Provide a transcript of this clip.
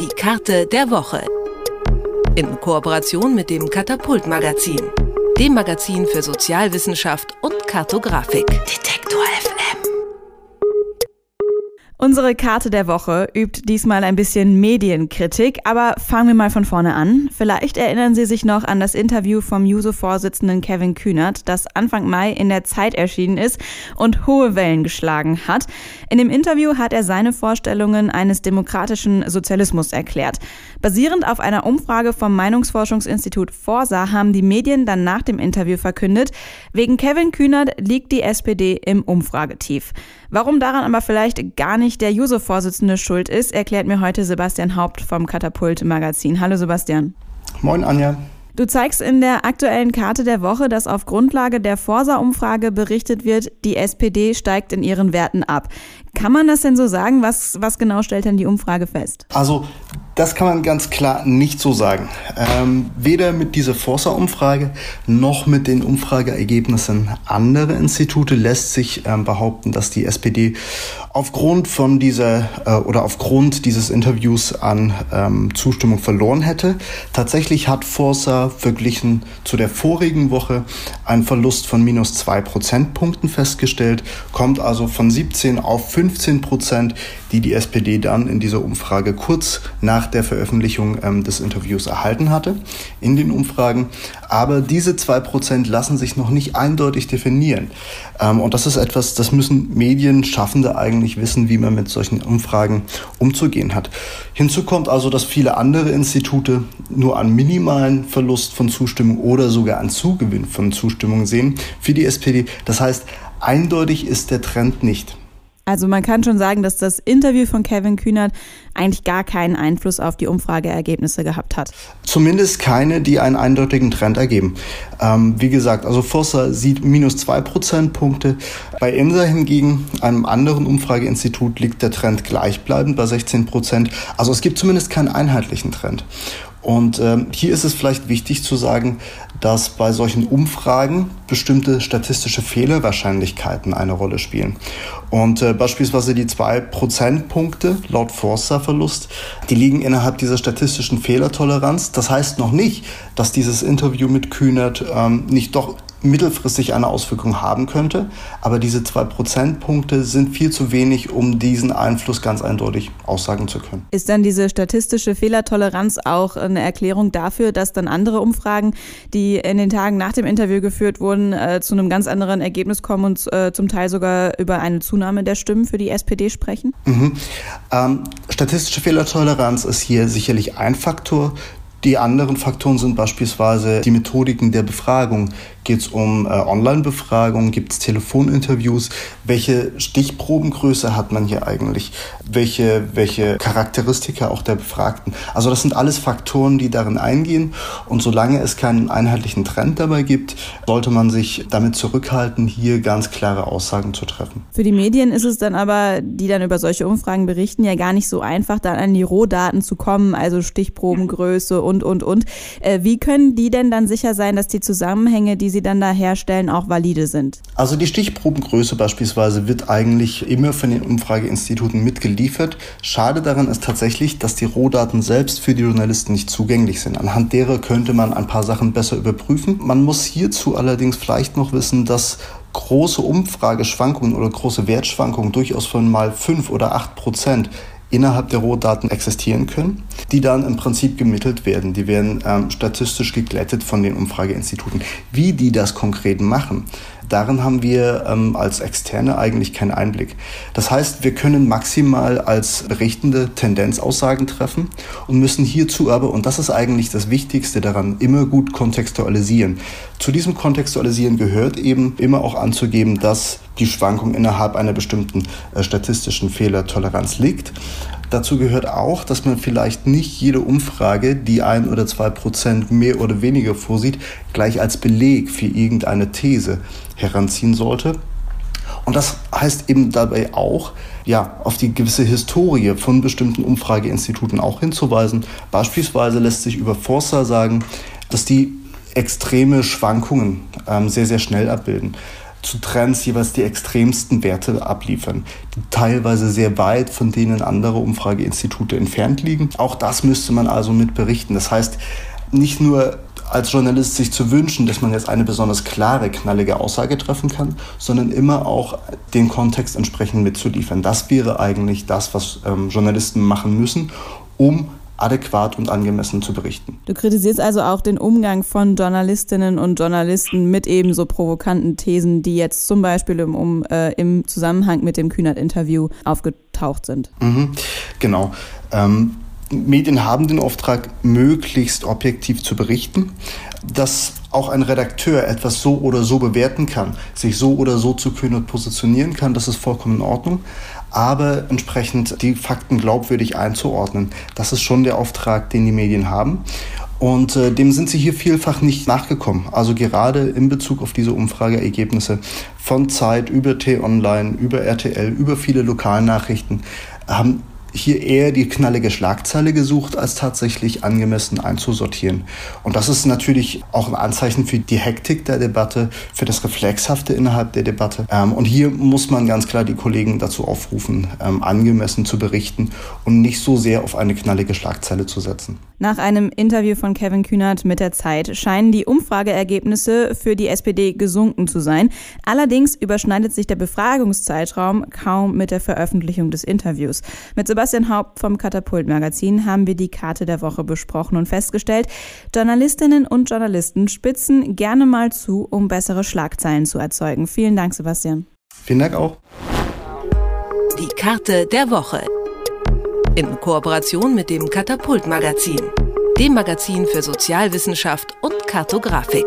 Die Karte der Woche. In Kooperation mit dem Katapult Magazin, dem Magazin für Sozialwissenschaft und Kartografik. Detektor FM. Unsere Karte der Woche übt diesmal ein bisschen Medienkritik, aber fangen wir mal von vorne an. Vielleicht erinnern Sie sich noch an das Interview vom Juso-Vorsitzenden Kevin Kühnert, das Anfang Mai in der Zeit erschienen ist und hohe Wellen geschlagen hat. In dem Interview hat er seine Vorstellungen eines demokratischen Sozialismus erklärt. Basierend auf einer Umfrage vom Meinungsforschungsinstitut Forsa haben die Medien dann nach dem Interview verkündet, wegen Kevin Kühnert liegt die SPD im Umfragetief. Warum daran aber vielleicht gar nicht der Juso-Vorsitzende schuld ist, erklärt mir heute Sebastian Haupt vom Katapult Magazin. Hallo Sebastian. Moin Anja. Du zeigst in der aktuellen Karte der Woche, dass auf Grundlage der Forsa-Umfrage berichtet wird, die SPD steigt in ihren Werten ab. Kann man das denn so sagen? Was, was genau stellt denn die Umfrage fest? Also das kann man ganz klar nicht so sagen. Ähm, weder mit dieser Forsa-Umfrage noch mit den Umfrageergebnissen anderer Institute lässt sich ähm, behaupten, dass die SPD aufgrund von dieser äh, oder aufgrund dieses Interviews an ähm, Zustimmung verloren hätte. Tatsächlich hat Forsa verglichen zu der vorigen Woche einen Verlust von minus zwei Prozentpunkten festgestellt, kommt also von 17 auf 15 Prozent, die die SPD dann in dieser Umfrage kurz nach der Veröffentlichung ähm, des Interviews erhalten hatte in den Umfragen. Aber diese zwei Prozent lassen sich noch nicht eindeutig definieren. Ähm, und das ist etwas, das müssen Medienschaffende eigentlich wissen, wie man mit solchen Umfragen umzugehen hat. Hinzu kommt also, dass viele andere Institute nur einen minimalen Verlust von Zustimmung oder sogar einen Zugewinn von Zustimmung sehen für die SPD. Das heißt, eindeutig ist der Trend nicht. Also man kann schon sagen, dass das Interview von Kevin Kühnert eigentlich gar keinen Einfluss auf die Umfrageergebnisse gehabt hat. Zumindest keine, die einen eindeutigen Trend ergeben. Ähm, wie gesagt, also Forster sieht minus zwei Prozentpunkte. Bei INSA hingegen, einem anderen Umfrageinstitut, liegt der Trend gleichbleibend bei 16 Prozent. Also es gibt zumindest keinen einheitlichen Trend. Und ähm, hier ist es vielleicht wichtig zu sagen, dass bei solchen Umfragen bestimmte statistische Fehlerwahrscheinlichkeiten eine Rolle spielen. Und äh, beispielsweise die zwei Prozentpunkte laut Forster-Verlust, die liegen innerhalb dieser statistischen Fehlertoleranz. Das heißt noch nicht, dass dieses Interview mit Kühnert ähm, nicht doch mittelfristig eine Auswirkung haben könnte. Aber diese zwei Prozentpunkte sind viel zu wenig, um diesen Einfluss ganz eindeutig aussagen zu können. Ist dann diese statistische Fehlertoleranz auch eine Erklärung dafür, dass dann andere Umfragen, die in den Tagen nach dem Interview geführt wurden, äh, zu einem ganz anderen Ergebnis kommen und äh, zum Teil sogar über eine Zunahme der Stimmen für die SPD sprechen? Mhm. Ähm, statistische Fehlertoleranz ist hier sicherlich ein Faktor. Die anderen Faktoren sind beispielsweise die Methodiken der Befragung. Geht es um äh, Online-Befragungen? Gibt es Telefoninterviews? Welche Stichprobengröße hat man hier eigentlich? Welche, welche Charakteristika auch der Befragten? Also das sind alles Faktoren, die darin eingehen. Und solange es keinen einheitlichen Trend dabei gibt, sollte man sich damit zurückhalten, hier ganz klare Aussagen zu treffen. Für die Medien ist es dann aber, die dann über solche Umfragen berichten, ja gar nicht so einfach, dann an die Rohdaten zu kommen, also Stichprobengröße und, und, und. Äh, wie können die denn dann sicher sein, dass die Zusammenhänge, die sie dann da herstellen, auch valide sind? Also die Stichprobengröße beispielsweise wird eigentlich immer von den Umfrageinstituten mitgeliefert. Schade daran ist tatsächlich, dass die Rohdaten selbst für die Journalisten nicht zugänglich sind. Anhand derer könnte man ein paar Sachen besser überprüfen. Man muss hierzu allerdings vielleicht noch wissen, dass große Umfrageschwankungen oder große Wertschwankungen durchaus von mal fünf oder acht Prozent innerhalb der Rohdaten existieren können, die dann im Prinzip gemittelt werden. Die werden ähm, statistisch geglättet von den Umfrageinstituten. Wie die das konkret machen, darin haben wir ähm, als Externe eigentlich keinen Einblick. Das heißt, wir können maximal als berichtende Tendenzaussagen treffen und müssen hierzu aber, und das ist eigentlich das Wichtigste daran, immer gut kontextualisieren. Zu diesem Kontextualisieren gehört eben immer auch anzugeben, dass die Schwankung innerhalb einer bestimmten äh, statistischen Fehlertoleranz liegt. Dazu gehört auch, dass man vielleicht nicht jede Umfrage, die ein oder zwei Prozent mehr oder weniger vorsieht, gleich als Beleg für irgendeine These heranziehen sollte. Und das heißt eben dabei auch, ja, auf die gewisse Historie von bestimmten Umfrageinstituten auch hinzuweisen. Beispielsweise lässt sich über Forster sagen, dass die extreme Schwankungen ähm, sehr, sehr schnell abbilden. Zu Trends jeweils die extremsten Werte abliefern, die teilweise sehr weit von denen andere Umfrageinstitute entfernt liegen. Auch das müsste man also mit berichten. Das heißt, nicht nur als Journalist sich zu wünschen, dass man jetzt eine besonders klare, knallige Aussage treffen kann, sondern immer auch den Kontext entsprechend mitzuliefern. Das wäre eigentlich das, was ähm, Journalisten machen müssen, um adäquat und angemessen zu berichten. Du kritisierst also auch den Umgang von Journalistinnen und Journalisten mit ebenso provokanten Thesen, die jetzt zum Beispiel im, um, äh, im Zusammenhang mit dem Kühnert-Interview aufgetaucht sind. Mhm, genau. Ähm, Medien haben den Auftrag, möglichst objektiv zu berichten. Dass auch ein Redakteur etwas so oder so bewerten kann, sich so oder so zu Kühnert positionieren kann, das ist vollkommen in Ordnung aber entsprechend die Fakten glaubwürdig einzuordnen. Das ist schon der Auftrag, den die Medien haben. Und äh, dem sind sie hier vielfach nicht nachgekommen. Also gerade in Bezug auf diese Umfrageergebnisse von Zeit über T-Online, über RTL, über viele Lokalnachrichten haben hier eher die knallige Schlagzeile gesucht, als tatsächlich angemessen einzusortieren. Und das ist natürlich auch ein Anzeichen für die Hektik der Debatte, für das Reflexhafte innerhalb der Debatte. Ähm, und hier muss man ganz klar die Kollegen dazu aufrufen, ähm, angemessen zu berichten und nicht so sehr auf eine knallige Schlagzeile zu setzen. Nach einem Interview von Kevin Kühnert mit der Zeit scheinen die Umfrageergebnisse für die SPD gesunken zu sein. Allerdings überschneidet sich der Befragungszeitraum kaum mit der Veröffentlichung des Interviews. Mit Sebastian Haupt vom Katapult Magazin haben wir die Karte der Woche besprochen und festgestellt, Journalistinnen und Journalisten spitzen gerne mal zu, um bessere Schlagzeilen zu erzeugen. Vielen Dank, Sebastian. Vielen Dank auch. Die Karte der Woche in Kooperation mit dem Katapult Magazin, dem Magazin für Sozialwissenschaft und Kartografik.